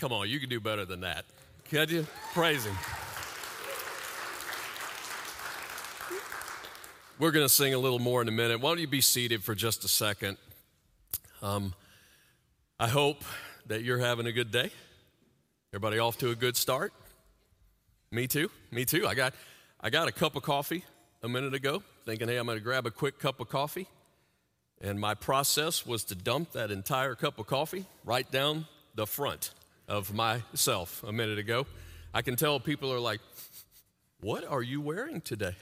Come on, you can do better than that. Can you? Praise Him. We're going to sing a little more in a minute. Why don't you be seated for just a second? Um, I hope that you're having a good day. Everybody off to a good start? Me too. Me too. I got, I got a cup of coffee a minute ago, thinking, hey, I'm going to grab a quick cup of coffee. And my process was to dump that entire cup of coffee right down the front of myself a minute ago. I can tell people are like, What are you wearing today?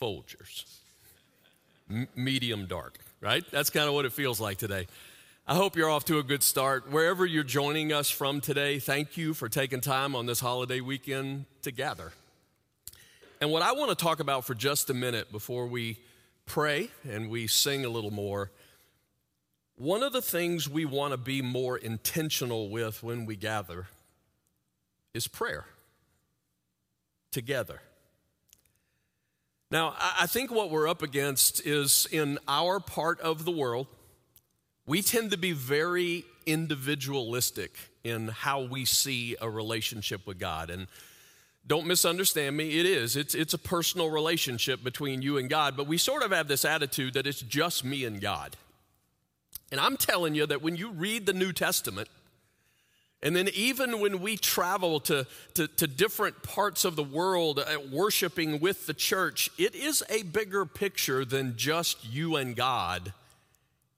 Folgers. M- medium dark, right? That's kind of what it feels like today. I hope you're off to a good start. Wherever you're joining us from today, thank you for taking time on this holiday weekend to gather. And what I want to talk about for just a minute before we pray and we sing a little more, one of the things we want to be more intentional with when we gather is prayer together. Now, I think what we're up against is in our part of the world, we tend to be very individualistic in how we see a relationship with God. And don't misunderstand me, it is. It's, it's a personal relationship between you and God, but we sort of have this attitude that it's just me and God. And I'm telling you that when you read the New Testament, and then, even when we travel to, to, to, different parts of the world uh, worshiping with the church, it is a bigger picture than just you and God.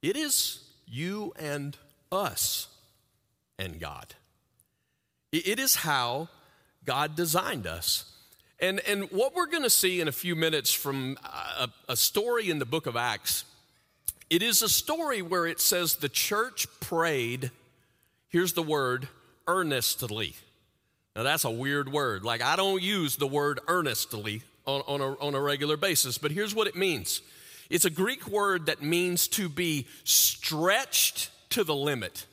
It is you and us and God. It is how God designed us. And, and what we're going to see in a few minutes from a, a story in the book of Acts, it is a story where it says the church prayed, here's the word, earnestly. Now, that's a weird word. Like, I don't use the word earnestly on, on, a, on a regular basis, but here's what it means it's a Greek word that means to be stretched to the limit.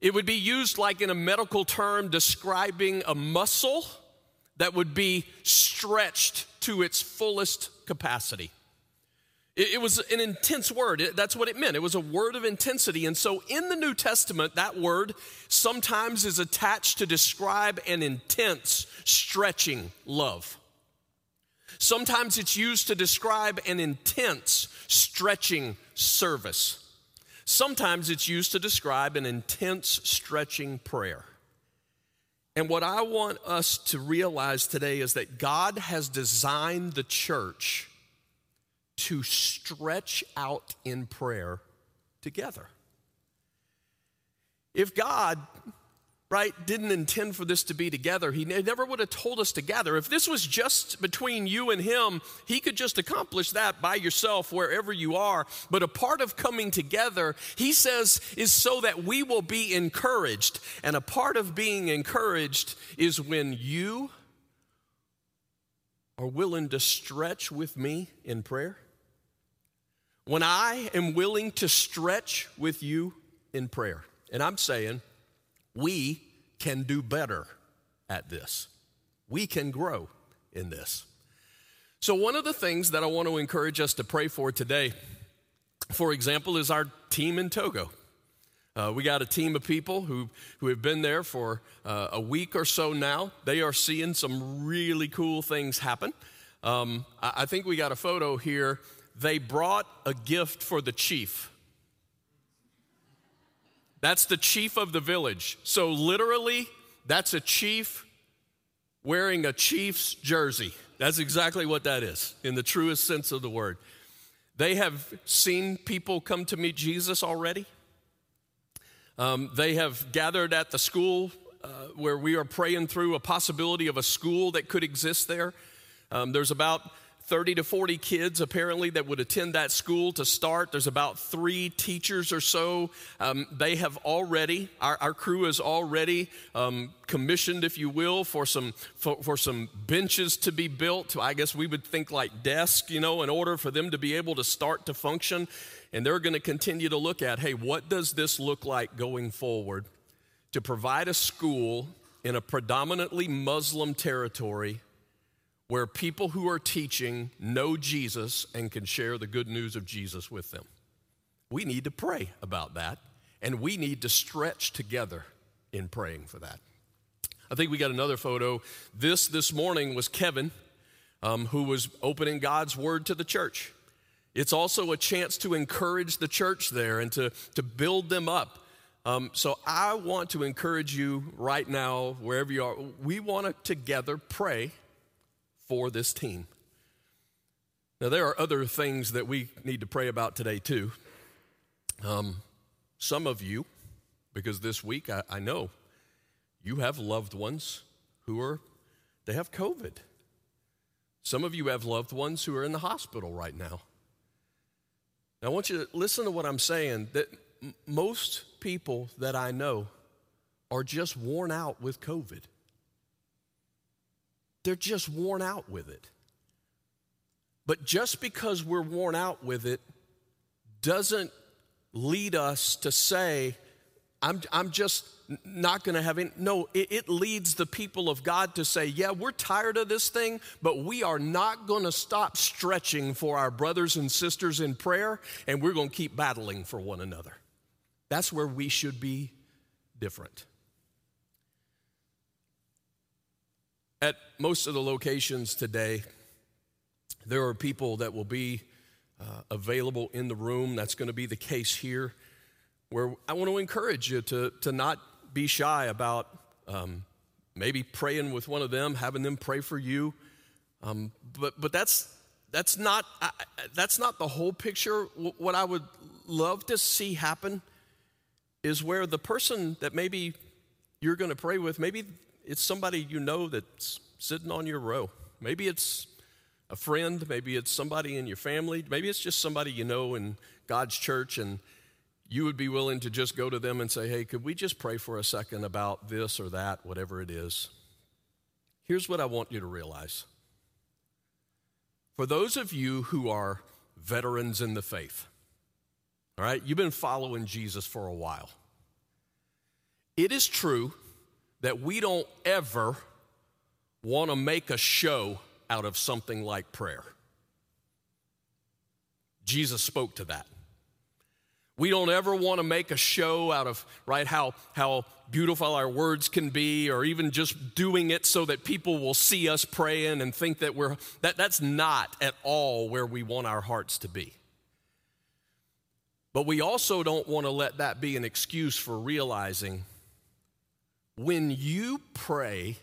It would be used like in a medical term describing a muscle that would be stretched to its fullest capacity. It, was an intense word. that's what it meant. It was a word of intensity. And so in the New Testament, that word sometimes is attached to describe an intense, stretching love. Sometimes it's used to describe an intense, stretching service. Sometimes it's used to describe an intense, stretching prayer. And what I want us to realize today is that God has designed the church to stretch out in prayer together. If God right, didn't intend for this to be together. He never would have told us together. If this was just between you and him, he could just accomplish that by yourself wherever you are. But a part of coming together, he says, is so that we will be encouraged. And a part of being encouraged is when you are willing to stretch with me in prayer. When I am willing to stretch with you in prayer. And I'm saying, we can do better at this. We can grow in this. So, one of the things that I want to encourage us to pray for today, for example, is our team in Togo. Uh, we got a team of people who, who have been there for uh, a week or so now. They are seeing some really cool things happen. Um, I, I think we got a photo here. They brought a gift for the chief. That's the chief of the village. So, literally, that's a chief wearing a chief's jersey. That's exactly what that is in the truest sense of the word. They have seen people come to meet Jesus already. Um, they have gathered at the school uh, where we are praying through a possibility of a school that could exist there. Um, there's about 30 to 40 kids apparently that would attend that school to start. There's about three teachers or so. Um, they have already, our, our crew is already um, commissioned, if you will, for some, for, for some benches to be built. I guess we would think like desks, you know, in order for them to be able to start to function. And they're going to continue to look at, hey, what does this look like going forward to provide a school in a predominantly Muslim territory where people who are teaching know Jesus and can share the good news of Jesus with them. We need to pray about that. and we need to stretch together in praying for that. I think we got another photo. This this morning was Kevin, um, who was opening God's word to the church. It's also a chance to encourage the church there and to, to build them up. Um, so I want to encourage you right now, wherever you are, we want to together pray for this team. Now, there are other things that we need to pray about today, too. Um, some of you, because this week I, I know you have loved ones who are, they have COVID. Some of you have loved ones who are in the hospital right now. Now, I want you to listen to what I'm saying that m- most people that I know are just worn out with COVID. They're just worn out with it. But just because we're worn out with it doesn't lead us to say, I'm, I'm just not going to have any. No, it, it, leads the people of God to say, yeah, we're tired of this thing, but we are not going to stop stretching for our brothers and sisters in prayer, and we're going to keep battling for one another. That's where we should be different. At most of the locations today, there are people that will be uh, available in the room. That's going to be the case here where I want to encourage you to, to not be shy about um, maybe praying with one of them, having them pray for you. Um, but, but that's, that's, not, that's not the whole picture. What I would love to see happen is where the person that maybe you're going to pray with, maybe it's somebody you know that's sitting on your row. Maybe it's a friend, maybe it's somebody in your family, maybe it's just somebody you know in God's church, and you would be willing to just go to them and say, hey, could we just pray for a second about this or that, whatever it is? Here's what I want you to realize. For those of you who are veterans in the faith, all right, you've been following Jesus for a while. It is true that we don't ever want to make a show out of something like prayer. Jesus spoke to that. We don't ever want to make a show out of, right, how, how beautiful our words can be, or even just doing it so that people will see us praying and think that we're, that, that's not at all where we want our hearts to be. But we also don't want to let that be an excuse for realizing when you pray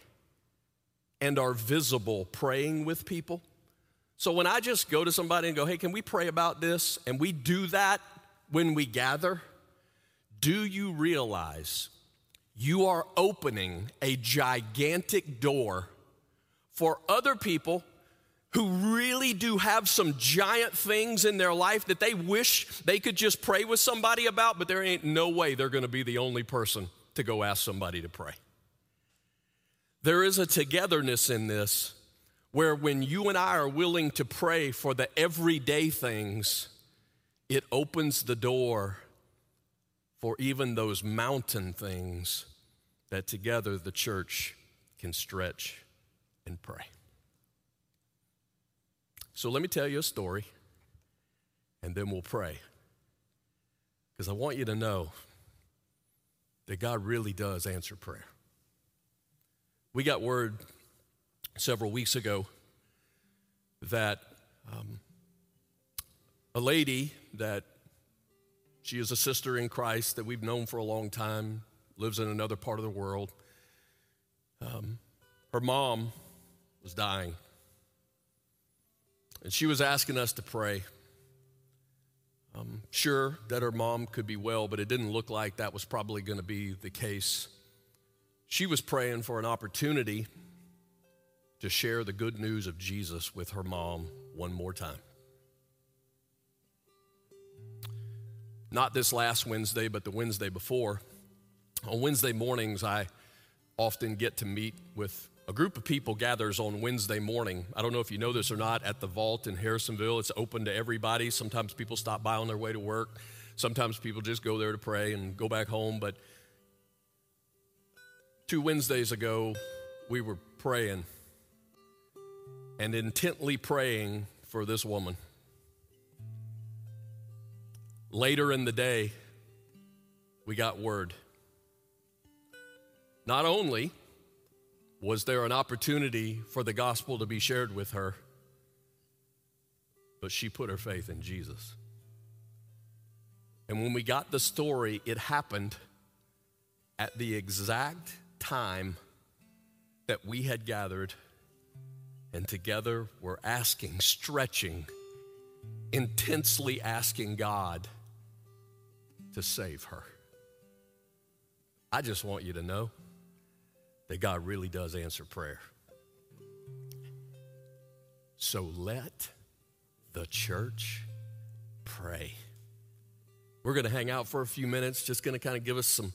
and are visible praying with people. So when I just go to somebody and go, hey, can we pray about this? And we do that when we gather, do you realize you are opening a gigantic door for other people who really do have some giant things in their life that they wish they could just pray with somebody about, but there ain't no way they're to be the only person to go ask somebody to pray. There is a togetherness in this where when you and I are willing to pray for the everyday things, it opens the door for even those mountain things that together the church can stretch and pray. So let me tell you a story, and then we'll pray. Because I want you to know that God really does answer prayer. We got word several weeks ago that um, a lady that she is a sister in Christ that we've known for a long time, lives in another part of the world. Um, her mom was dying. And she was asking us to pray. Um, sure that her mom could be well, but it didn't look like that was probably going to be the case. She was praying for an opportunity to share the good news of Jesus with her mom one more time. not this last Wednesday, but the Wednesday before. On Wednesday mornings, I often get to meet with a group of people gathers on Wednesday morning. I don't know if you know this or not, at the vault in Harrisonville. It's open to everybody. Sometimes people stop by on their way to work. Sometimes people just go there to pray and go back home. But two Wednesdays ago, we were praying and intently praying for this woman. Later in the day, we got word. Not only was there an opportunity for the gospel to be shared with her, but she put her faith in Jesus. And when we got the story, it happened at the exact time that we had gathered, and together we're asking, stretching, intensely asking God to save her. I just want you to know that God really does answer prayer. So let the church pray. We're going to hang out for a few minutes, just going to kind of give us some,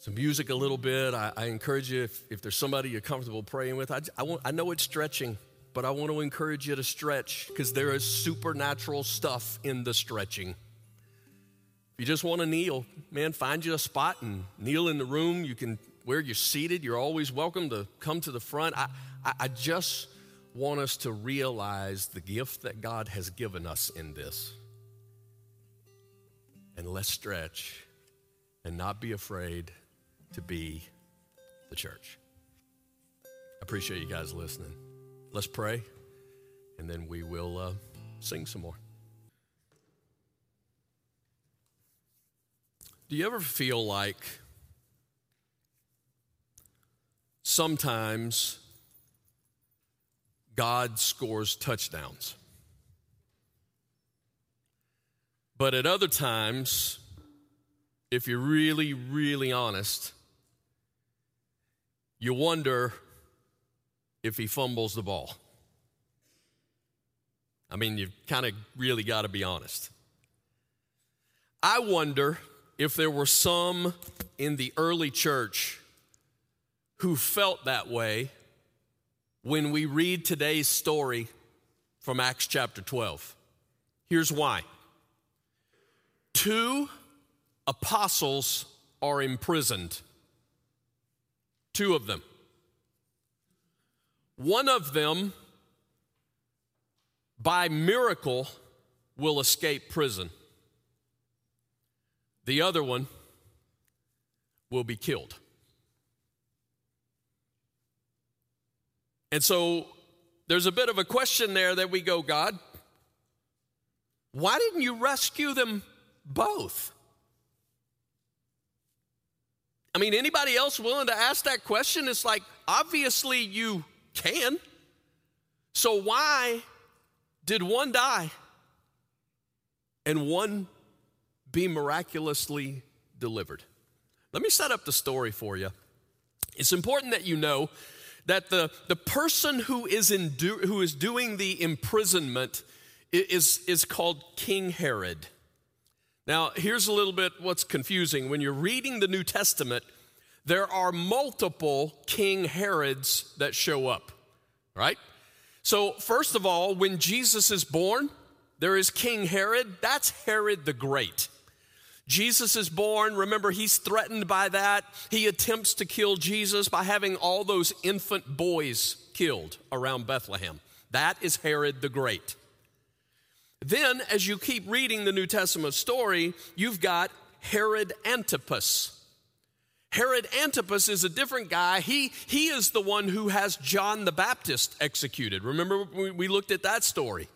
some music a little bit. I, I encourage you, if, if there's somebody you're comfortable praying with, I, I, want, I know it's stretching, but I want to encourage you to stretch because there is supernatural stuff in the stretching. If you just want to kneel, man, find you a spot and kneel in the room. You can, where you're seated, you're always welcome to come to the front. I, I, I just want us to realize the gift that God has given us in this and let's stretch and not be afraid to be the church. I appreciate you guys listening. Let's pray, and then we will uh, sing some more. Do you ever feel like sometimes God scores touchdowns? But at other times, if you're really, really honest, you wonder if he fumbles the ball. I mean, you've kind of really got to be honest. I wonder if there were some in the early church who felt that way when we read today's story from Acts chapter 12. Here's why. Two apostles are imprisoned. Two of them. One of them, by miracle, will escape prison. The other one will be killed. And so there's a bit of a question there that we go, God, why didn't you rescue them both. I mean, anybody else willing to ask that question? It's like, obviously, you can. So, why did one die and one be miraculously delivered? Let me set up the story for you. It's important that you know that the, the person who is, in do, who is doing the imprisonment is, is called King Herod. Now, here's a little bit what's confusing. When you're reading the New Testament, there are multiple King Herods that show up, right? So, first of all, when Jesus is born, there is King Herod. That's Herod the Great. Jesus is born. Remember, he's threatened by that. He attempts to kill Jesus by having all those infant boys killed around Bethlehem. That is Herod the Great. Then, as you keep reading the New Testament story, you've got Herod Antipas. Herod Antipas is a different guy. He, he is the one who has John the Baptist executed. Remember, we, we looked at that story.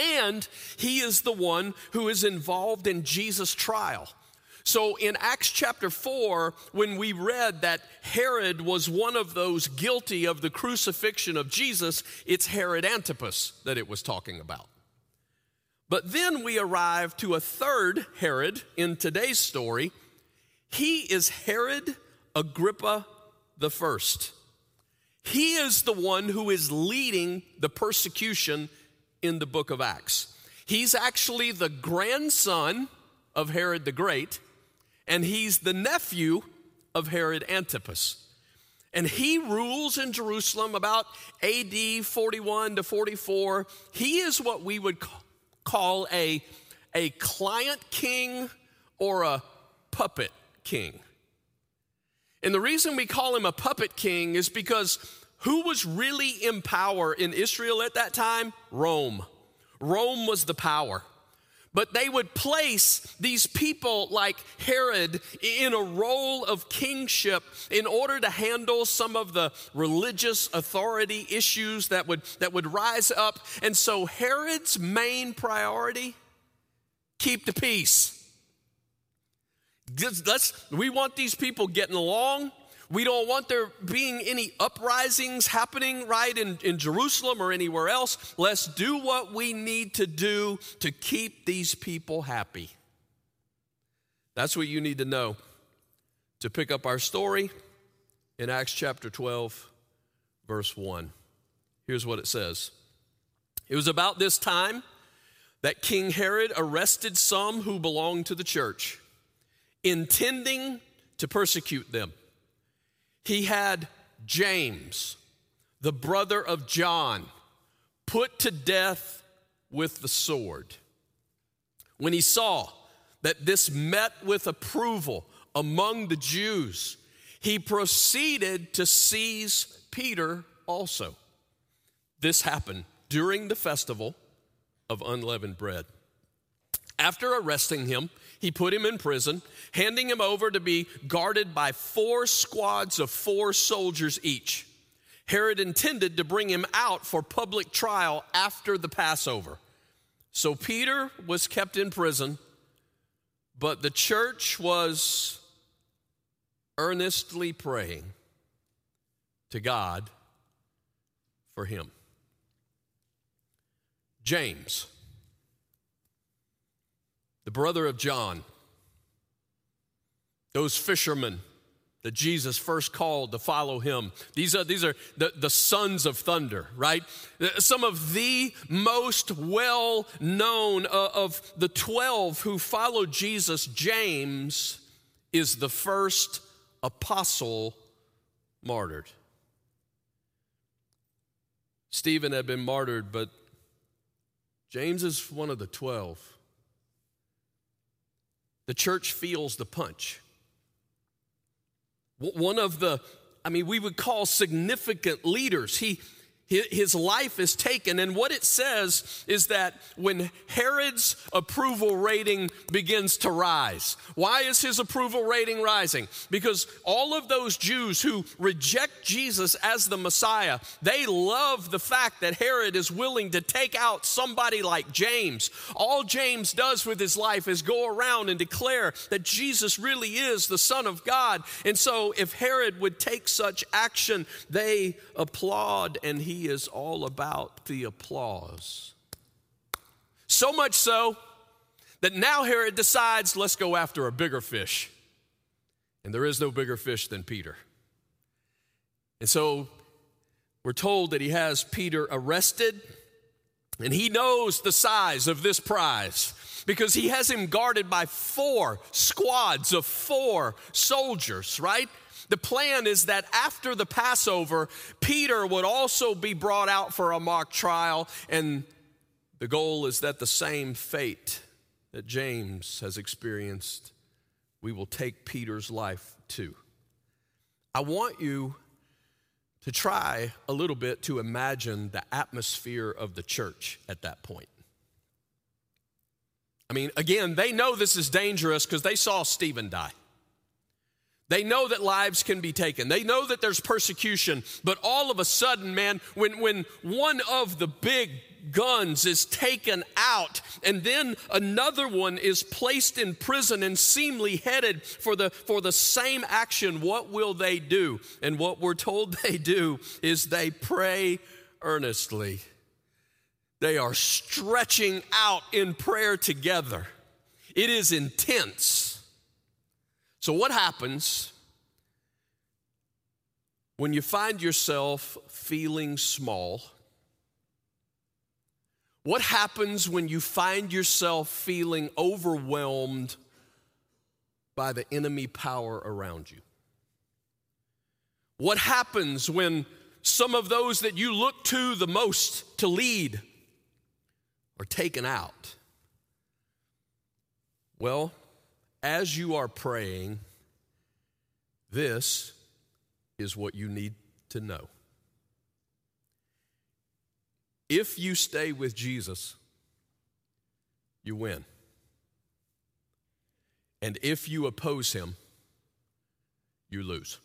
And he is the one who is involved in Jesus' trial. So in Acts chapter 4, when we read that Herod was one of those guilty of the crucifixion of Jesus, it's Herod Antipas that it was talking about. But then we arrive to a third Herod in today's story. He is Herod Agrippa the first. He is the one who is leading the persecution in the book of Acts. He's actually the grandson of Herod the Great, and he's the nephew of Herod Antipas. And he rules in Jerusalem about AD 41 to 44. He is what we would call a, a client king or a puppet king. And the reason we call him a puppet king is because who was really in power in Israel at that time? Rome. Rome was the power. But they would place these people like Herod in a role of kingship in order to handle some of the religious authority issues that would, that would rise up. And so Herod's main priority keep the peace. Let's, we want these people getting along. We don't want there being any uprisings happening right in, in Jerusalem or anywhere else. Let's do what we need to do to keep these people happy. That's what you need to know. To pick up our story in Acts chapter 12, verse 1. Here's what it says It was about this time that King Herod arrested some who belonged to the church, intending to persecute them he had James, the brother of John, put to death with the sword. When he saw that this met with approval among the Jews, he proceeded to seize Peter also. This happened during the festival of unleavened bread. After arresting him, he put him in prison, handing him over to be guarded by four squads of four soldiers each. Herod intended to bring him out for public trial after the Passover. So Peter was kept in prison, but the church was earnestly praying to God for him. James the brother of John, those fishermen that Jesus first called to follow him. These are, these are the, the sons of thunder, right? Some of the most well known uh, of the 12 who followed Jesus, James is the first apostle martyred. Stephen had been martyred, but James is one of the 12 the church feels the punch. One of the, I mean, we would call significant leaders, he, his life is taken. And what it says is that when Herod's approval rating begins to rise, why is his approval rating rising? Because all of those Jews who reject Jesus as the Messiah, they love the fact that Herod is willing to take out somebody like James. All James does with his life is go around and declare that Jesus really is the Son of God. And so if Herod would take such action, they applaud and he is all about the applause. So much so that now Herod decides, let's go after a bigger fish. And there is no bigger fish than Peter. And so we're told that he has Peter arrested, and he knows the size of this prize because he has him guarded by four squads of four soldiers, right? The plan is that after the Passover, Peter would also be brought out for a mock trial, and the goal is that the same fate that James has experienced, we will take Peter's life too. I want you to try a little bit to imagine the atmosphere of the church at that point. I mean, again, they know this is dangerous because they saw Stephen die. They know that lives can be taken. They know that there's persecution. But all of a sudden, man, when, when one of the big guns is taken out and then another one is placed in prison and seemingly headed for the, for the same action, what will they do? And what we're told they do is they pray earnestly. They are stretching out in prayer together. It is intense. So, what happens when you find yourself feeling small? What happens when you find yourself feeling overwhelmed by the enemy power around you? What happens when some of those that you look to the most to lead are taken out? Well, as you are praying, this is what you need to know. If you stay with Jesus, you win. And if you oppose him, you lose.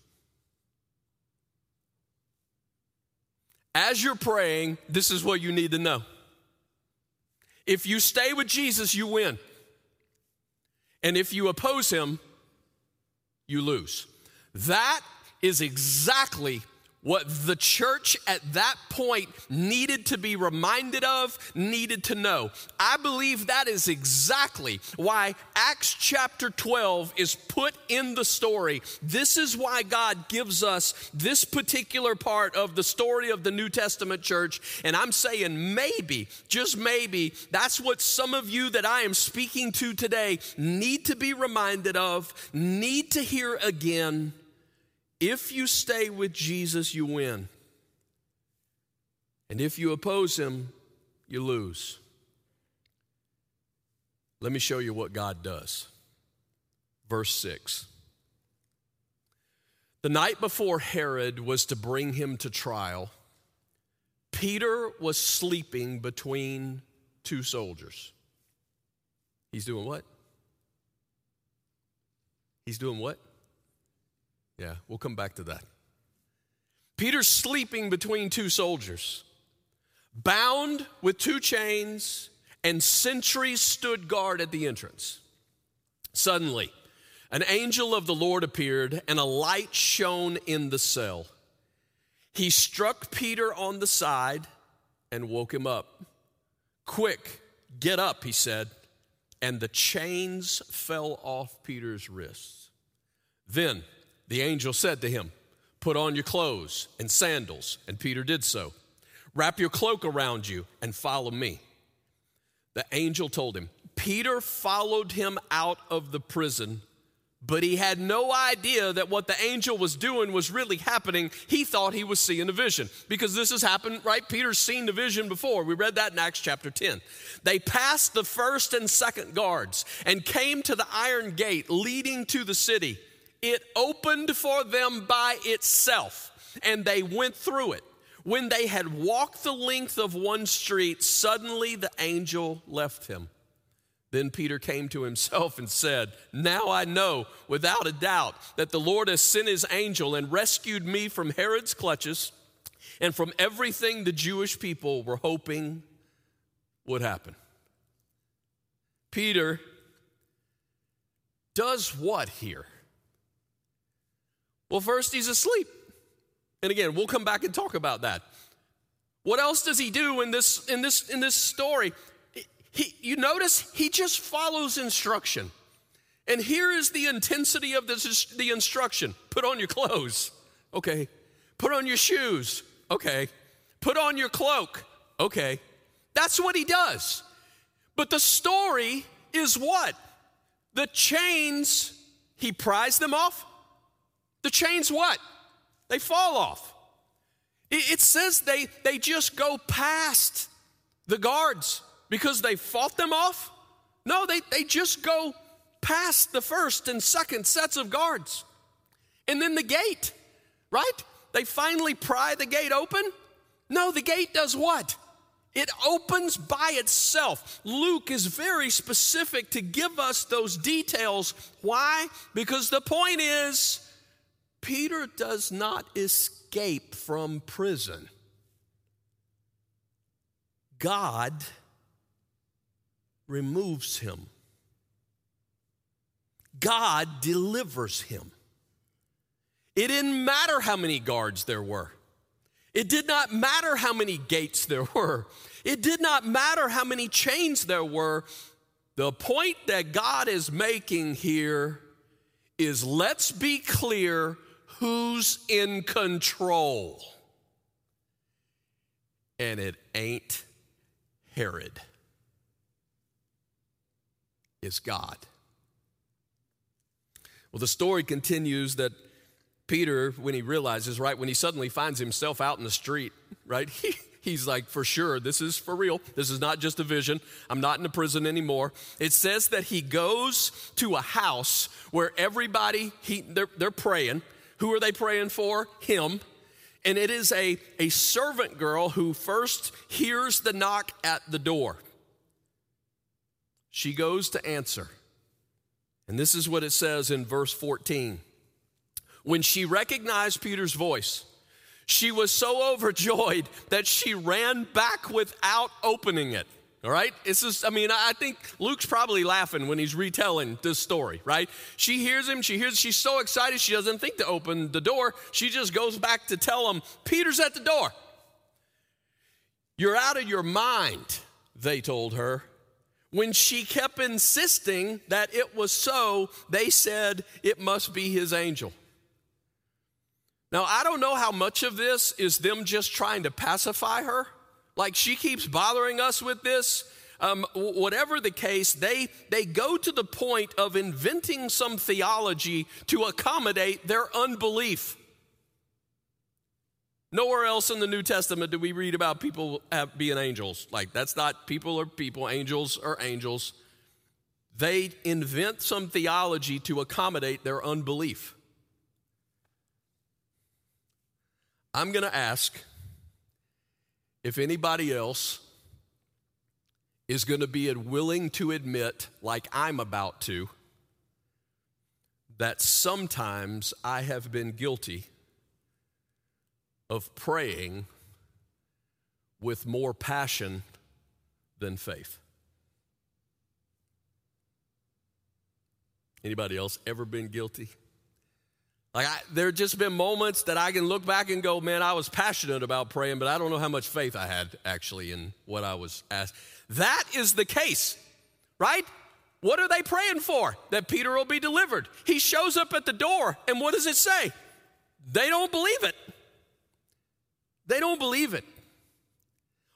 As you're praying, this is what you need to know. If you stay with Jesus, you win. And if you oppose him, you lose. That is exactly what the church at that point needed to be reminded of, needed to know. I believe that is exactly why Acts chapter 12 is put in the story. This is why God gives us this particular part of the story of the New Testament church. And I'm saying maybe, just maybe, that's what some of you that I am speaking to today need to be reminded of, need to hear again if you stay with Jesus, you win. And if you oppose him, you lose. Let me show you what God does. Verse 6. The night before Herod was to bring him to trial, Peter was sleeping between two soldiers. He's doing what? He's doing what? Yeah, we'll come back to that. Peter's sleeping between two soldiers, bound with two chains, and sentries stood guard at the entrance. Suddenly, an angel of the Lord appeared, and a light shone in the cell. He struck Peter on the side and woke him up. Quick, get up, he said, and the chains fell off Peter's wrists. Then, the angel said to him, Put on your clothes and sandals. And Peter did so. Wrap your cloak around you and follow me. The angel told him, Peter followed him out of the prison, but he had no idea that what the angel was doing was really happening. He thought he was seeing a vision because this has happened, right? Peter's seen the vision before. We read that in Acts chapter 10. They passed the first and second guards and came to the iron gate leading to the city. It opened for them by itself, and they went through it. When they had walked the length of one street, suddenly the angel left him. Then Peter came to himself and said, Now I know without a doubt that the Lord has sent his angel and rescued me from Herod's clutches and from everything the Jewish people were hoping would happen. Peter does what here? Well, first, he's asleep. And again, we'll come back and talk about that. What else does he do in this, in this, in this story? He, you notice he just follows instruction. And here is the intensity of this, the instruction put on your clothes. Okay. Put on your shoes. Okay. Put on your cloak. Okay. That's what he does. But the story is what? The chains, he pries them off, the chains what? They fall off. It says they, they just go past the guards because they fought them off. No, they, they just go past the first and second sets of guards. And then the gate, right? They finally pry the gate open. No, the gate does what? It opens by itself. Luke is very specific to give us those details. Why? Because the point is Peter does not escape from prison. God removes him. God delivers him. It didn't matter how many guards there were. It did not matter how many gates there were. It did not matter how many chains there were. The point that God is making here is let's be clear who's in control. And it ain't Herod, it's God. Well, the story continues that Peter, when he realizes, right, when he suddenly finds himself out in the street, right, he, he's like, for sure, this is for real. This is not just a vision. I'm not in a prison anymore. It says that he goes to a house where everybody, he, they're, they're praying. Who are they praying for? Him. And it is a, a servant girl who first hears the knock at the door. She goes to answer. And this is what it says in verse 14. When she recognized Peter's voice, she was so overjoyed that she ran back without opening it. All right? It's just, I mean, I think Luke's probably laughing when he's retelling this story, right? She hears him, she hears, she's so excited, she doesn't think to open the door. She just goes back to tell him, Peter's at the door. You're out of your mind, they told her. When she kept insisting that it was so, they said it must be his angel. Now, I don't know how much of this is them just trying to pacify her. Like she keeps bothering us with this. Um, whatever the case, they, they go to the point of inventing some theology to accommodate their unbelief. Nowhere else in the New Testament do we read about people being angels. Like, that's not people are people, angels are angels. They invent some theology to accommodate their unbelief. I'm going to ask if anybody else is going to be willing to admit, like I'm about to, that sometimes I have been guilty of praying with more passion than faith. Anybody else ever been guilty? Like, I, there have just been moments that I can look back and go, man, I was passionate about praying, but I don't know how much faith I had actually in what I was asked. That is the case, right? What are they praying for? That Peter will be delivered. He shows up at the door, and what does it say? They don't believe it. They don't believe it.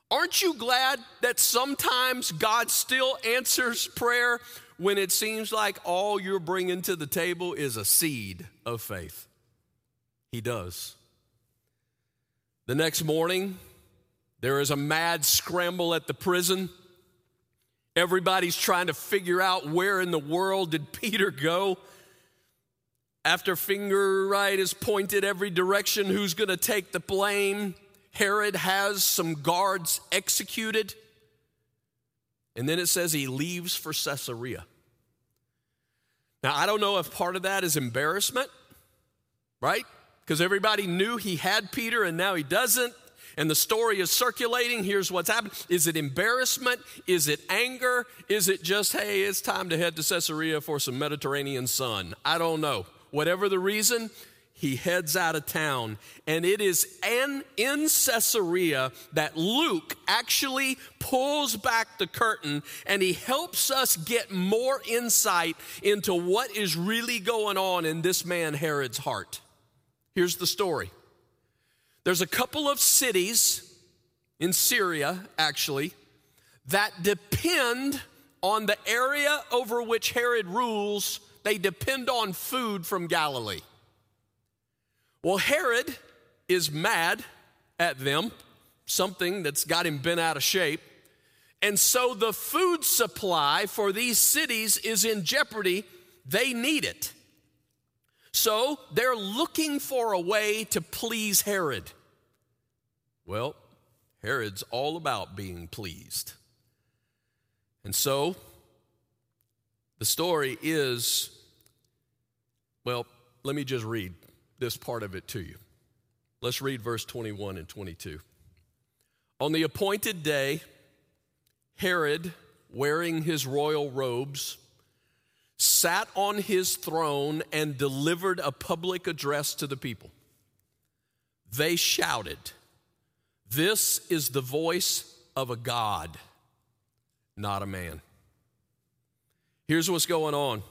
Aren't you glad that sometimes God still answers prayer when it seems like all you're bringing to the table is a seed of faith? He does. The next morning, there is a mad scramble at the prison. Everybody's trying to figure out where in the world did Peter go. After finger right is pointed every direction, who's going to take the blame? Herod has some guards executed. And then it says he leaves for Caesarea. Now, I don't know if part of that is embarrassment, right? Because everybody knew he had Peter and now he doesn't. And the story is circulating. Here's what's happened. Is it embarrassment? Is it anger? Is it just, hey, it's time to head to Caesarea for some Mediterranean sun? I don't know. Whatever the reason, he heads out of town. And it is an, in Caesarea that Luke actually pulls back the curtain and he helps us get more insight into what is really going on in this man Herod's heart. Here's the story there's a couple of cities in Syria, actually, that depend on the area over which Herod rules, they depend on food from Galilee. Well, Herod is mad at them, something that's got him bent out of shape. And so the food supply for these cities is in jeopardy. They need it. So they're looking for a way to please Herod. Well, Herod's all about being pleased. And so the story is well, let me just read this part of it to you. Let's read verse 21 and 22. On the appointed day, Herod, wearing his royal robes, sat on his throne and delivered a public address to the people. They shouted, This is the voice of a God, not a man. Here's what's going on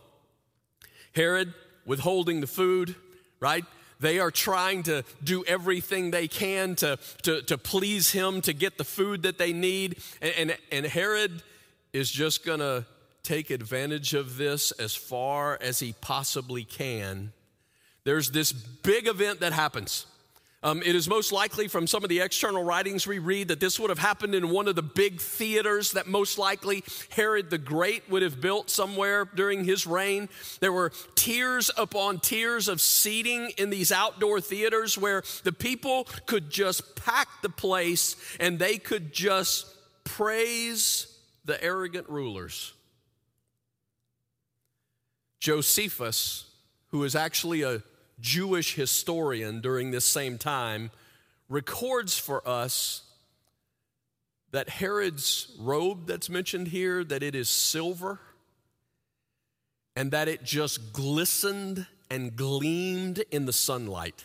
Herod withholding the food, right? They are trying to do everything they can to, to, to please him, to get the food that they need. And, and, and Herod is just going to take advantage of this as far as he possibly can. There's this big event that happens. Um, it is most likely from some of the external writings we read that this would have happened in one of the big theaters that most likely Herod the Great would have built somewhere during his reign. There were tiers upon tiers of seating in these outdoor theaters where the people could just pack the place and they could just praise the arrogant rulers. Josephus, who is actually a Jewish historian during this same time, records for us that Herod's robe that's mentioned here that it is silver and that it just glistened and gleamed in the sunlight.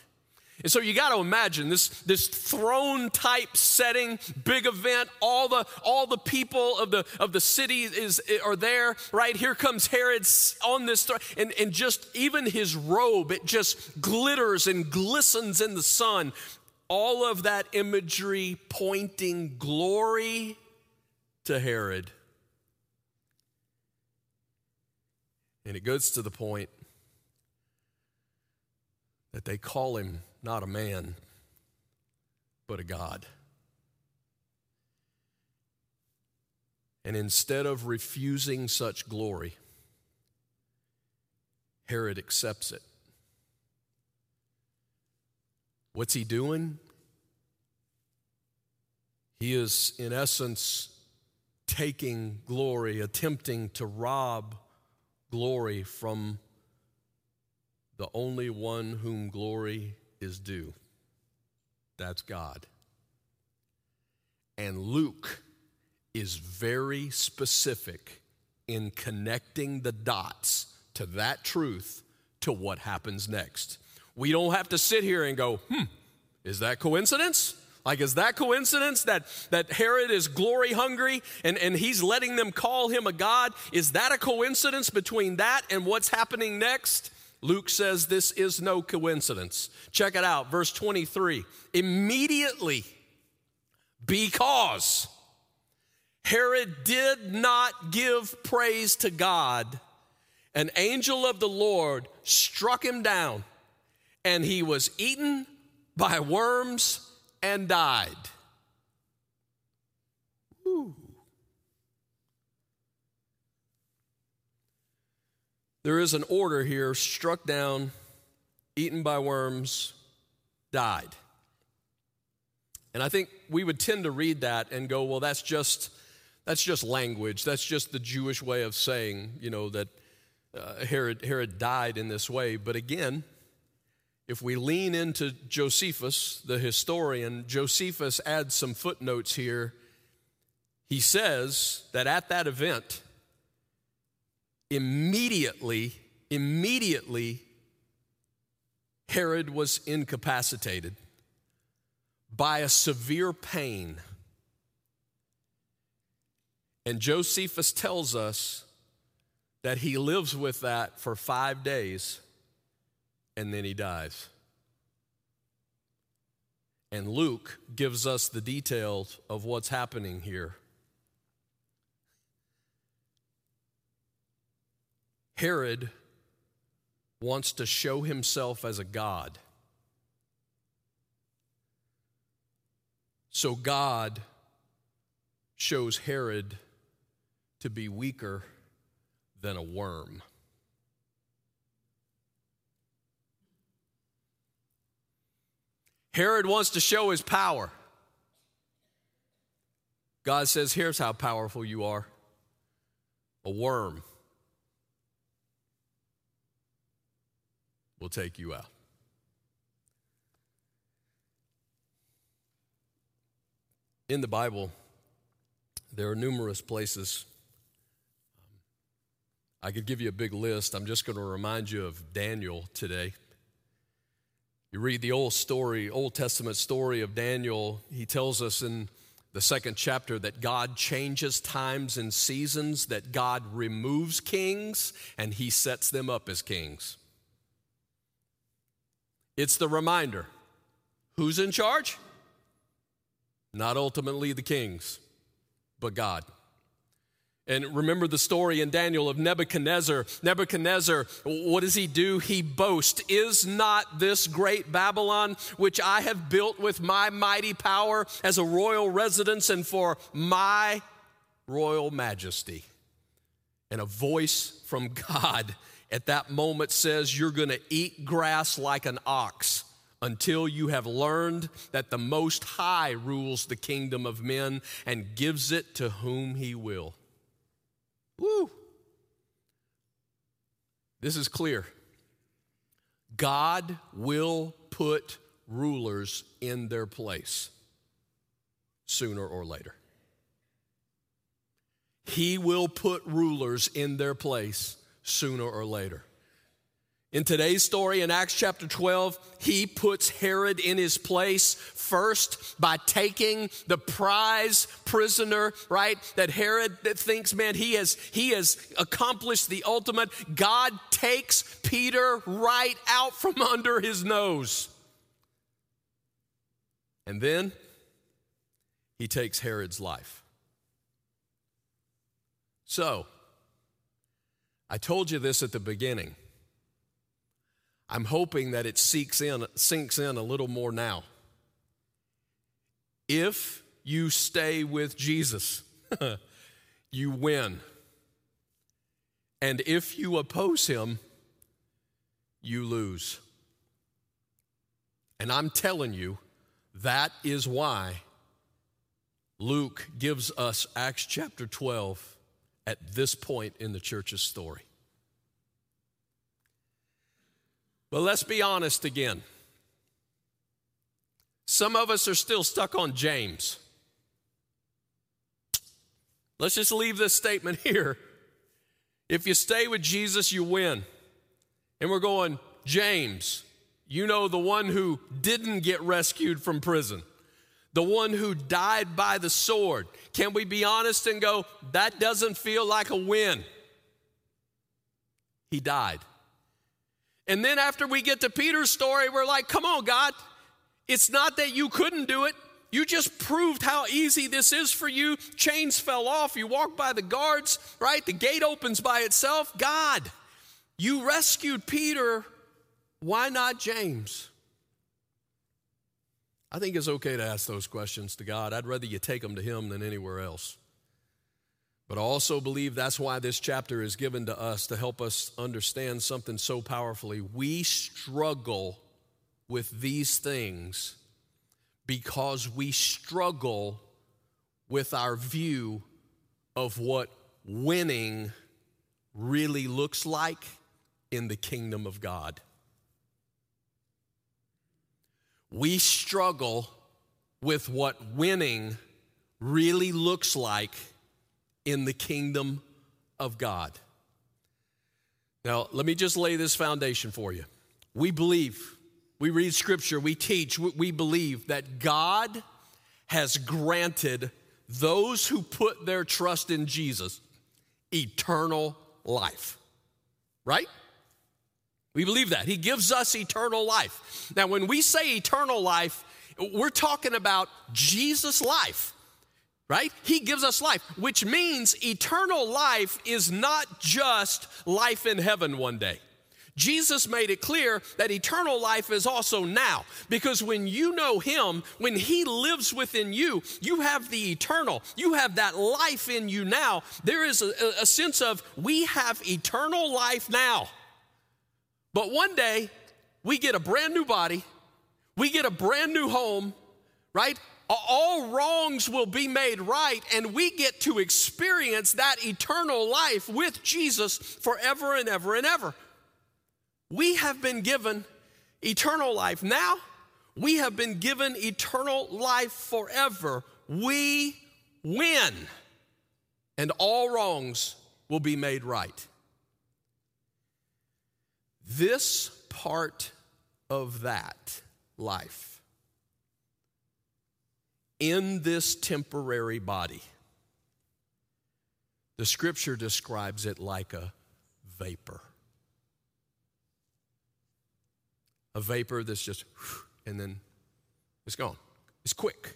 And so you got to imagine this, this throne type setting, big event. All the all the people of the of the city is are there. Right here comes Herod on this throne, and and just even his robe, it just glitters and glistens in the sun. All of that imagery pointing glory to Herod. And it goes to the point that they call him not a man, but a God. And instead of refusing such glory, Herod accepts it. What's he doing? He is, in essence, taking glory, attempting to rob glory from the only one whom glory is due. That's God. And Luke is very specific in connecting the dots to that truth to what happens next. We don't have to sit here and go, hmm, is that coincidence? Like, is that coincidence that, that Herod is glory hungry and, and he's letting them call him a god? Is that a coincidence between that and what's happening next? Luke says this is no coincidence. Check it out, verse 23. Immediately, because Herod did not give praise to God, an angel of the Lord struck him down, and he was eaten by worms and died. There is an order here struck down, eaten by worms, died. And I think we would tend to read that and go, well, that's just that's just language. That's just the Jewish way of saying, you know, that uh, Herod, Herod died in this way. But again, if we lean into Josephus, the historian, Josephus adds some footnotes here. He says that at that event, immediately, immediately, Herod was incapacitated by a severe pain. And Josephus tells us that he lives with that for five days and then he dies. And Luke gives us the details of what's happening here. Herod wants to show himself as a God. So God shows Herod to be weaker than a worm. Herod wants to show his power. God says, Here's how powerful you are a worm. Will take you out. In the Bible, there are numerous places. I could give you a big list. I'm just going to remind you of Daniel today. You read the old story, Old Testament story of Daniel, he tells us in the second chapter that God changes times and seasons, that God removes kings and he sets them up as kings. It's the reminder who's in charge? Not ultimately the kings, but God. And remember the story in Daniel of Nebuchadnezzar. Nebuchadnezzar, what does he do? He boasts, Is not this great Babylon, which I have built with my mighty power as a royal residence and for my royal majesty? And a voice from God at that moment says you're going to eat grass like an ox until you have learned that the Most High rules the kingdom of men and gives it to whom he will. Woo! This is clear. God will put rulers in their place sooner or later. He will put rulers in their place sooner or later. In today's story in Acts chapter 12, he puts Herod in his place first by taking the prize prisoner, right? That Herod that thinks, man, he has he has accomplished the ultimate. God takes Peter right out from under his nose. And then he takes Herod's life. So, I told you this at the beginning. I'm hoping that it sinks in, sinks in a little more now. If you stay with Jesus, you win. And if you oppose him, you lose. And I'm telling you, that is why Luke gives us Acts chapter 12 at this point in the church's story. But let's be honest again. Some of us are still stuck on James. Let's just leave this statement here. If you stay with Jesus, you win. And we're going, James, you know, the one who didn't get rescued from prison, the one who died by the sword. Can we be honest and go, that doesn't feel like a win? He died. And then after we get to Peter's story, we're like, come on, God, it's not that you couldn't do it. You just proved how easy this is for you. Chains fell off. You walk by the guards, right? The gate opens by itself. God, you rescued Peter. Why not James? I think it's okay to ask those questions to God. I'd rather you take them to Him than anywhere else. But I also believe that's why this chapter is given to us to help us understand something so powerfully. We struggle with these things because we struggle with our view of what winning really looks like in the kingdom of God. We struggle with what winning really looks like in the kingdom of God. Now, let me just lay this foundation for you. We believe, we read scripture, we teach, we believe that God has granted those who put their trust in Jesus eternal life. Right? We believe that. He gives us eternal life. Now, when we say eternal life, we're talking about Jesus' life right? He gives us life, which means eternal life is not just life in heaven one day. Jesus made it clear that eternal life is also now. Because when you know Him, when He lives within you, you have the eternal. You have that life in you now. There is a, a sense of we have eternal life now. But one day, we get a brand new body, we get a brand new home, right? all wrongs will be made right, and we get to experience that eternal life with Jesus forever and ever and ever. We have been given eternal life now, we have been given eternal life forever. We win, and all wrongs will be made right. This part of that life in this temporary body. The scripture describes it like a vapor. A vapor that's just, and then it's gone. It's quick.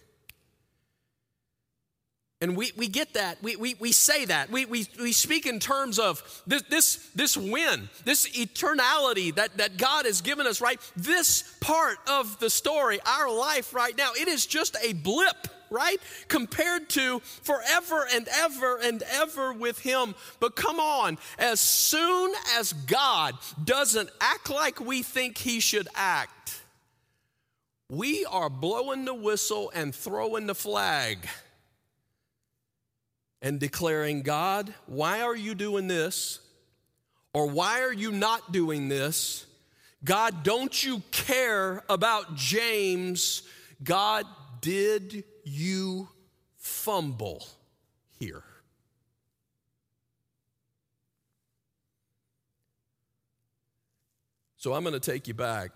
And we, we get that. We, we, we say that. We, we, we speak in terms of this, this, this win, this eternality that, that God has given us, right? This part of the story, our life right now, it is just a blip, right? Compared to forever and ever and ever with Him. But come on, as soon as God doesn't act like we think He should act, we are blowing the whistle and throwing the flag and declaring, God, why are you doing this? Or why are you not doing this? God, don't you care about James? God, did you fumble here? So I'm going to take you back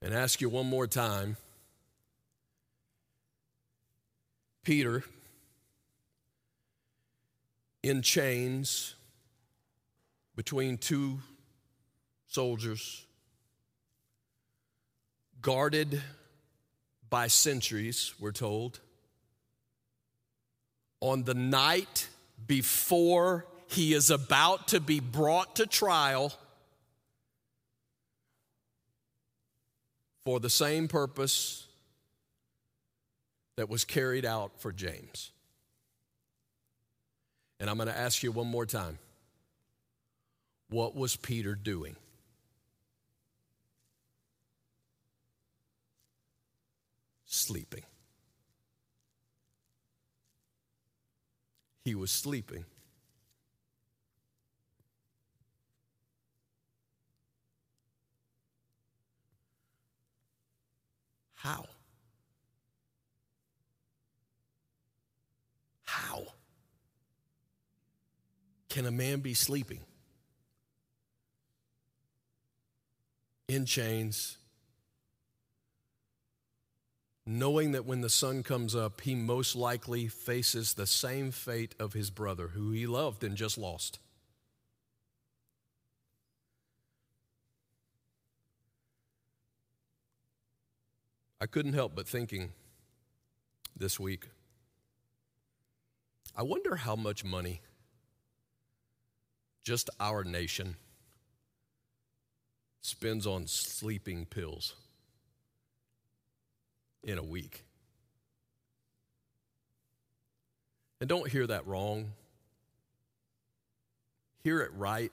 and ask you one more time. Peter, in chains between two soldiers, guarded by sentries, we're told, on the night before he is about to be brought to trial for the same purpose that was carried out for James. And I'm going to ask you one more time what was Peter doing? Sleeping. He was sleeping. How? How can a man be sleeping in chains, knowing that when the sun comes up, he most likely faces the same fate of his brother who he loved and just lost? I couldn't help but thinking this week. I wonder how much money just our nation spends on sleeping pills in a week. And don't hear that wrong. Hear it right.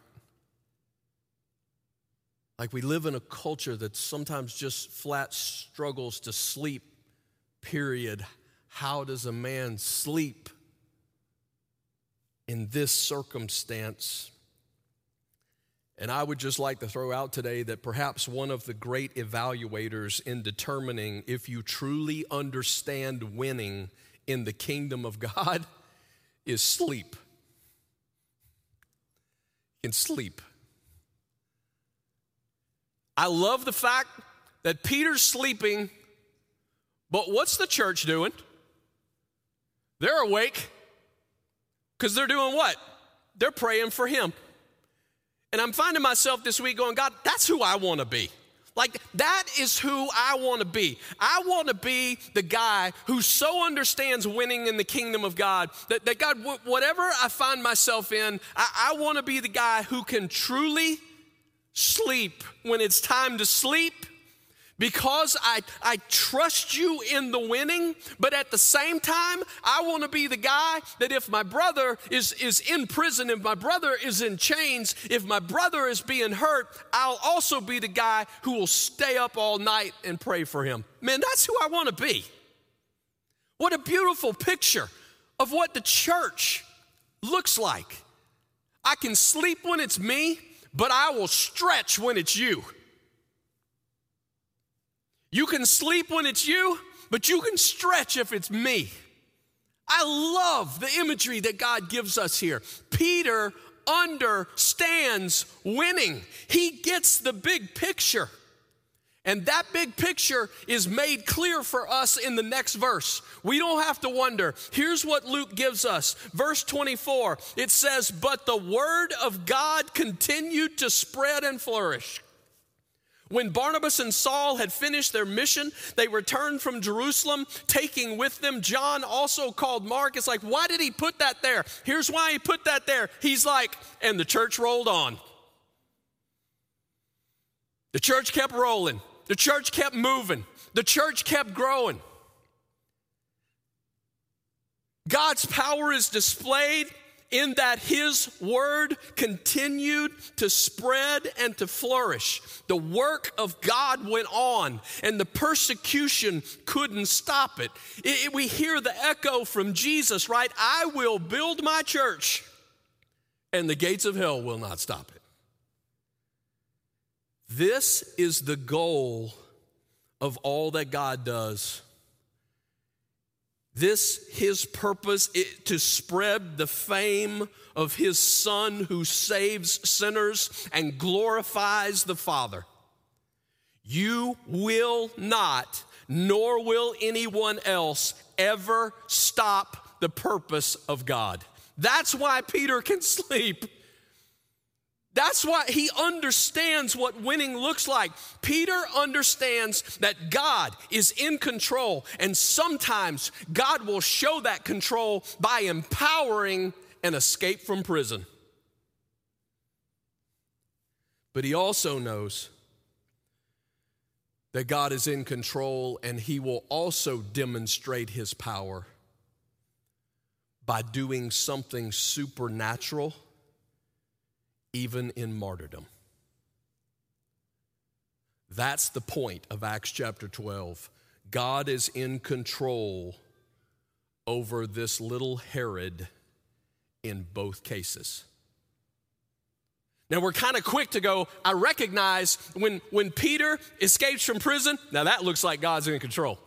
Like we live in a culture that sometimes just flat struggles to sleep, period. How does a man sleep in this circumstance? And I would just like to throw out today that perhaps one of the great evaluators in determining if you truly understand winning in the kingdom of God is sleep. Can sleep. I love the fact that Peter's sleeping, but what's the church doing? They're awake because they're doing what? They're praying for him. And I'm finding myself this week going, God, that's who I want to be. Like, that is who I want to be. I want to be the guy who so understands winning in the kingdom of God that, that God, whatever I find myself in, I, I want to be the guy who can truly sleep when it's time to sleep because I, I trust you in the winning, but at the same time, I want to be the guy that if my brother is, is in prison, if my brother is in chains, if my brother is being hurt, I'll also be the guy who will stay up all night and pray for him. Man, that's who I want to be. What a beautiful picture of what the church looks like. I can sleep when it's me, but I will stretch when it's you. You can sleep when it's you, but you can stretch if it's me. I love the imagery that God gives us here. Peter understands winning, he gets the big picture. And that big picture is made clear for us in the next verse. We don't have to wonder. Here's what Luke gives us. Verse 24, it says, But the word of God continued to spread and flourish. When Barnabas and Saul had finished their mission, they returned from Jerusalem, taking with them John, also called Mark. It's like, why did he put that there? Here's why he put that there. He's like, and the church rolled on. The church kept rolling. The church kept moving, the church kept growing. God's power is displayed in that his word continued to spread and to flourish. The work of God went on, and the persecution couldn't stop it. it, it we hear the echo from Jesus, right? I will build my church and the gates of hell will not stop it. This is the goal of all that God does. This, his purpose, it, to spread the fame of his Son who saves sinners and glorifies the Father. You will not, nor will anyone else, ever stop the purpose of God. That's why Peter can sleep. That's why he understands what winning looks like. Peter understands that God is in control, and sometimes God will show that control by empowering an escape from prison. But he also knows that God is in control and he will also demonstrate his power by doing something supernatural even in martyrdom. That's the point of Acts chapter 12. God is in control over this little Herod in both cases. Now we're kind of quick to go, I recognize when, when Peter escapes from prison, now that looks like God's in control.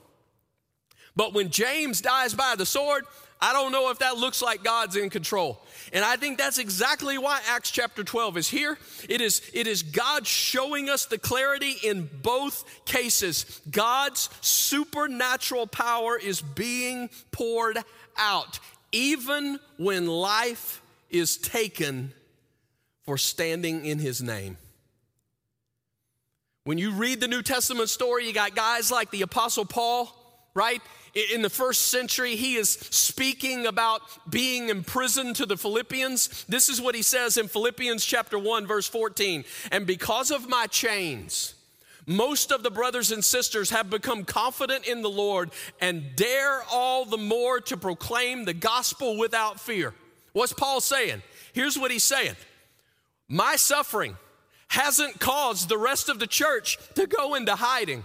But when James dies by the sword, I don't know if that looks like God's in control. And I think that's exactly why Acts chapter 12 is here. It is, it is God showing us the clarity in both cases. God's supernatural power is being poured out, even when life is taken for standing in his name. When you read the New Testament story, you got guys like the Apostle Paul, right? In the first century, he is speaking about being imprisoned to the Philippians. This is what he says in Philippians chapter 1, verse 14. And because of my chains, most of the brothers and sisters have become confident in the Lord and dare all the more to proclaim the gospel without fear. What's Paul saying? Here's what he's saying My suffering hasn't caused the rest of the church to go into hiding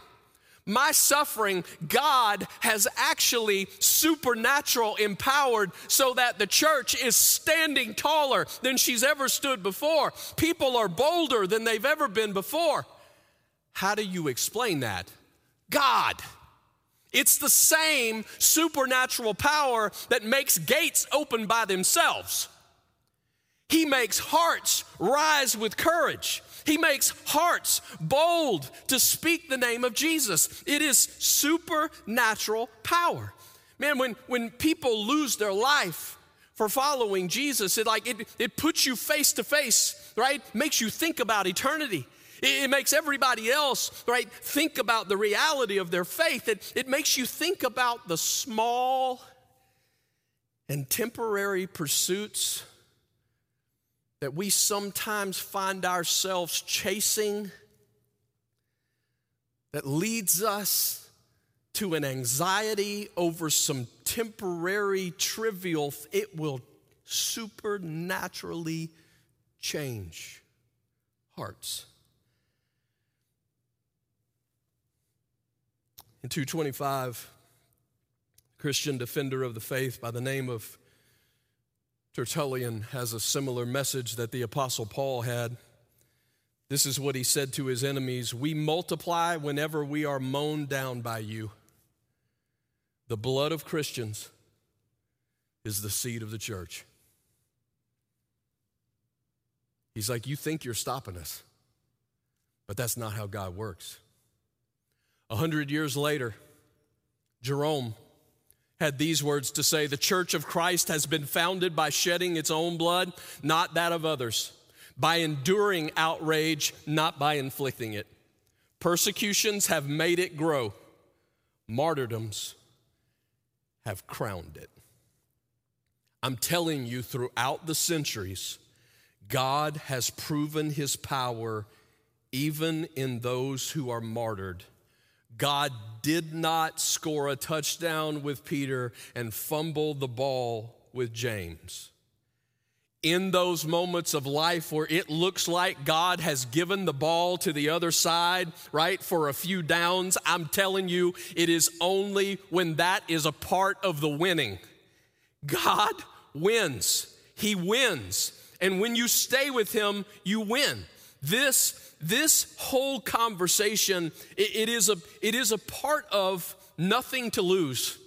my suffering, God has actually supernatural empowered so that the church is standing taller than she's ever stood before. People are bolder than they've ever been before. How do you explain that? God. It's the same supernatural power that makes gates open by themselves. He makes hearts rise with courage. He makes hearts bold to speak the name of Jesus. It is supernatural power. Man, when, when people lose their life for following Jesus, it like it, it puts you face to face, right? Makes you think about eternity. It, it makes everybody else, right, think about the reality of their faith. It, it makes you think about the small and temporary pursuits that we sometimes find ourselves chasing that leads us to an anxiety over some temporary, trivial, it will supernaturally change hearts. In 225, Christian defender of the faith by the name of Tertullian has a similar message that the Apostle Paul had. This is what he said to his enemies We multiply whenever we are mown down by you. The blood of Christians is the seed of the church. He's like, You think you're stopping us, but that's not how God works. A hundred years later, Jerome had these words to say The church of Christ has been founded by shedding its own blood, not that of others, by enduring outrage, not by inflicting it. Persecutions have made it grow, martyrdoms have crowned it. I'm telling you, throughout the centuries, God has proven his power even in those who are martyred God did not score a touchdown with Peter and fumble the ball with James. In those moments of life where it looks like God has given the ball to the other side, right, for a few downs, I'm telling you, it is only when that is a part of the winning. God wins. He wins. And when you stay with him, you win. This, this whole conversation, it, it, is a, it is a part of nothing to lose.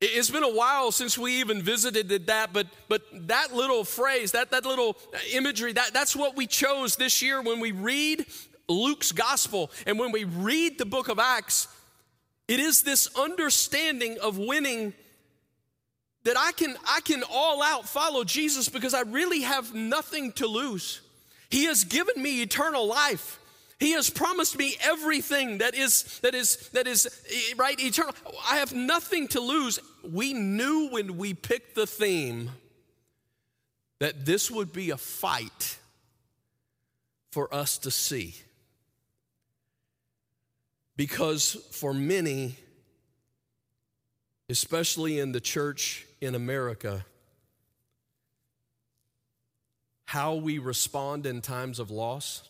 It's been a while since we even visited that, but, but that little phrase, that, that little imagery, that, that's what we chose this year when we read Luke's gospel and when we read the book of Acts. It is this understanding of winning that I can, I can all out follow Jesus because I really have nothing to lose. He has given me eternal life. He has promised me everything that is that is that is right eternal. I have nothing to lose. We knew when we picked the theme that this would be a fight for us to see. Because for many, especially in the church in America, how we respond in times of loss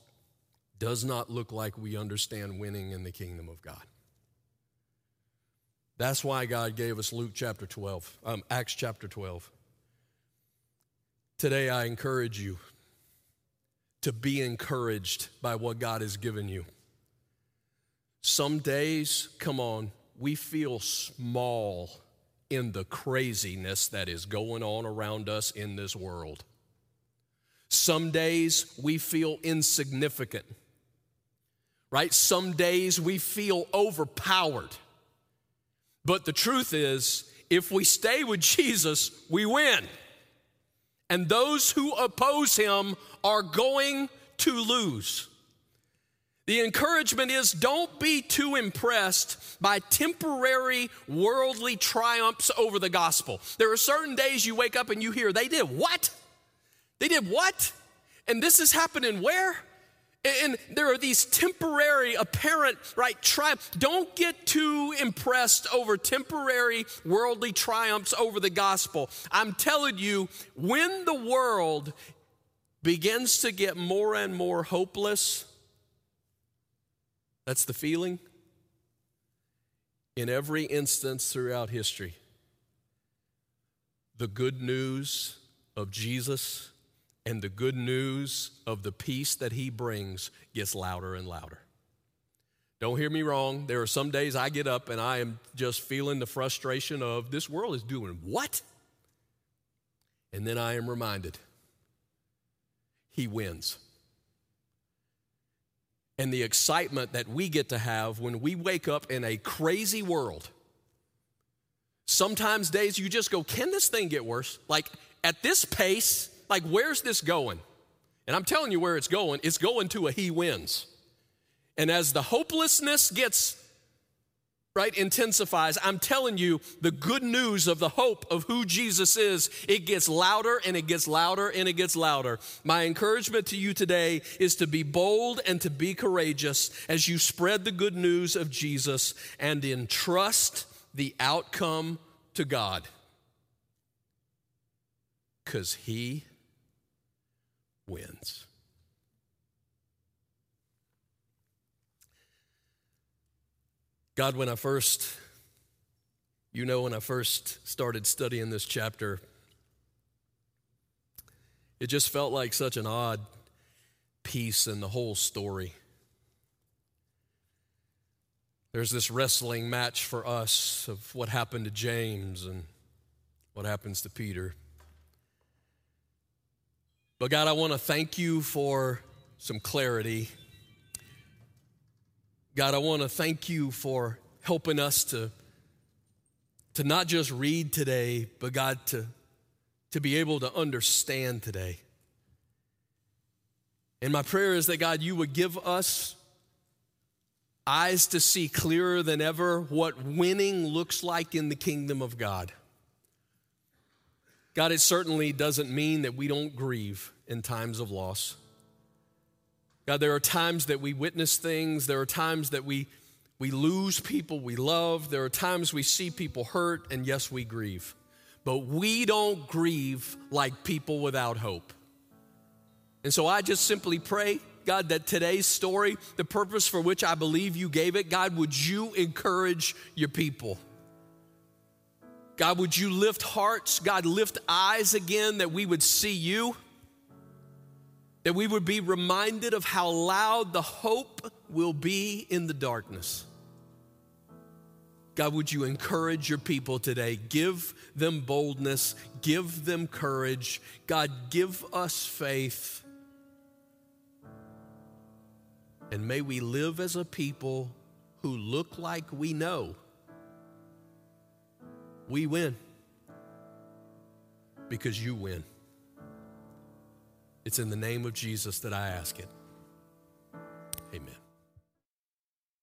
does not look like we understand winning in the kingdom of God. That's why God gave us Luke chapter 12, um, Acts chapter 12. Today, I encourage you to be encouraged by what God has given you. Some days, come on, we feel small in the craziness that is going on around us in this world. Some days we feel insignificant, right? Some days we feel overpowered. But the truth is, if we stay with Jesus, we win. And those who oppose him are going to lose. The encouragement is don't be too impressed by temporary worldly triumphs over the gospel. There are certain days you wake up and you hear, they did what? They did what? And this is happening where? And there are these temporary, apparent, right, triumphs. Don't get too impressed over temporary worldly triumphs over the gospel. I'm telling you, when the world begins to get more and more hopeless, that's the feeling in every instance throughout history. The good news of Jesus and the good news of the peace that he brings gets louder and louder. Don't hear me wrong. There are some days I get up and I am just feeling the frustration of this world is doing what? And then I am reminded he wins. And the excitement that we get to have when we wake up in a crazy world. Sometimes days you just go, can this thing get worse? Like at this pace, like, where's this going? And I'm telling you where it's going. It's going to a he wins. And as the hopelessness gets right intensifies i'm telling you the good news of the hope of who jesus is it gets louder and it gets louder and it gets louder my encouragement to you today is to be bold and to be courageous as you spread the good news of jesus and entrust the outcome to god because he wins. God, when I first, you know, when I first started studying this chapter, it just felt like such an odd piece in the whole story. There's this wrestling match for us of what happened to James and what happens to Peter. But God, I want to thank you for some clarity. God, I want to thank you for helping us to, to not just read today, but God, to, to be able to understand today. And my prayer is that, God, you would give us eyes to see clearer than ever what winning looks like in the kingdom of God. God, it certainly doesn't mean that we don't grieve in times of loss. God, there are times that we witness things, there are times that we, we lose people we love, there are times we see people hurt, and yes, we grieve. But we don't grieve like people without hope. And so I just simply pray, God, that today's story, the purpose for which I believe you gave it, God, would you encourage your people? God, would you lift hearts? God, lift eyes again that we would see you, that we would be reminded of how loud the hope will be in the darkness. God, would you encourage your people today? Give them boldness, give them courage. God, give us faith. And may we live as a people who look like we know we win because you win. It's in the name of Jesus that I ask it. Amen.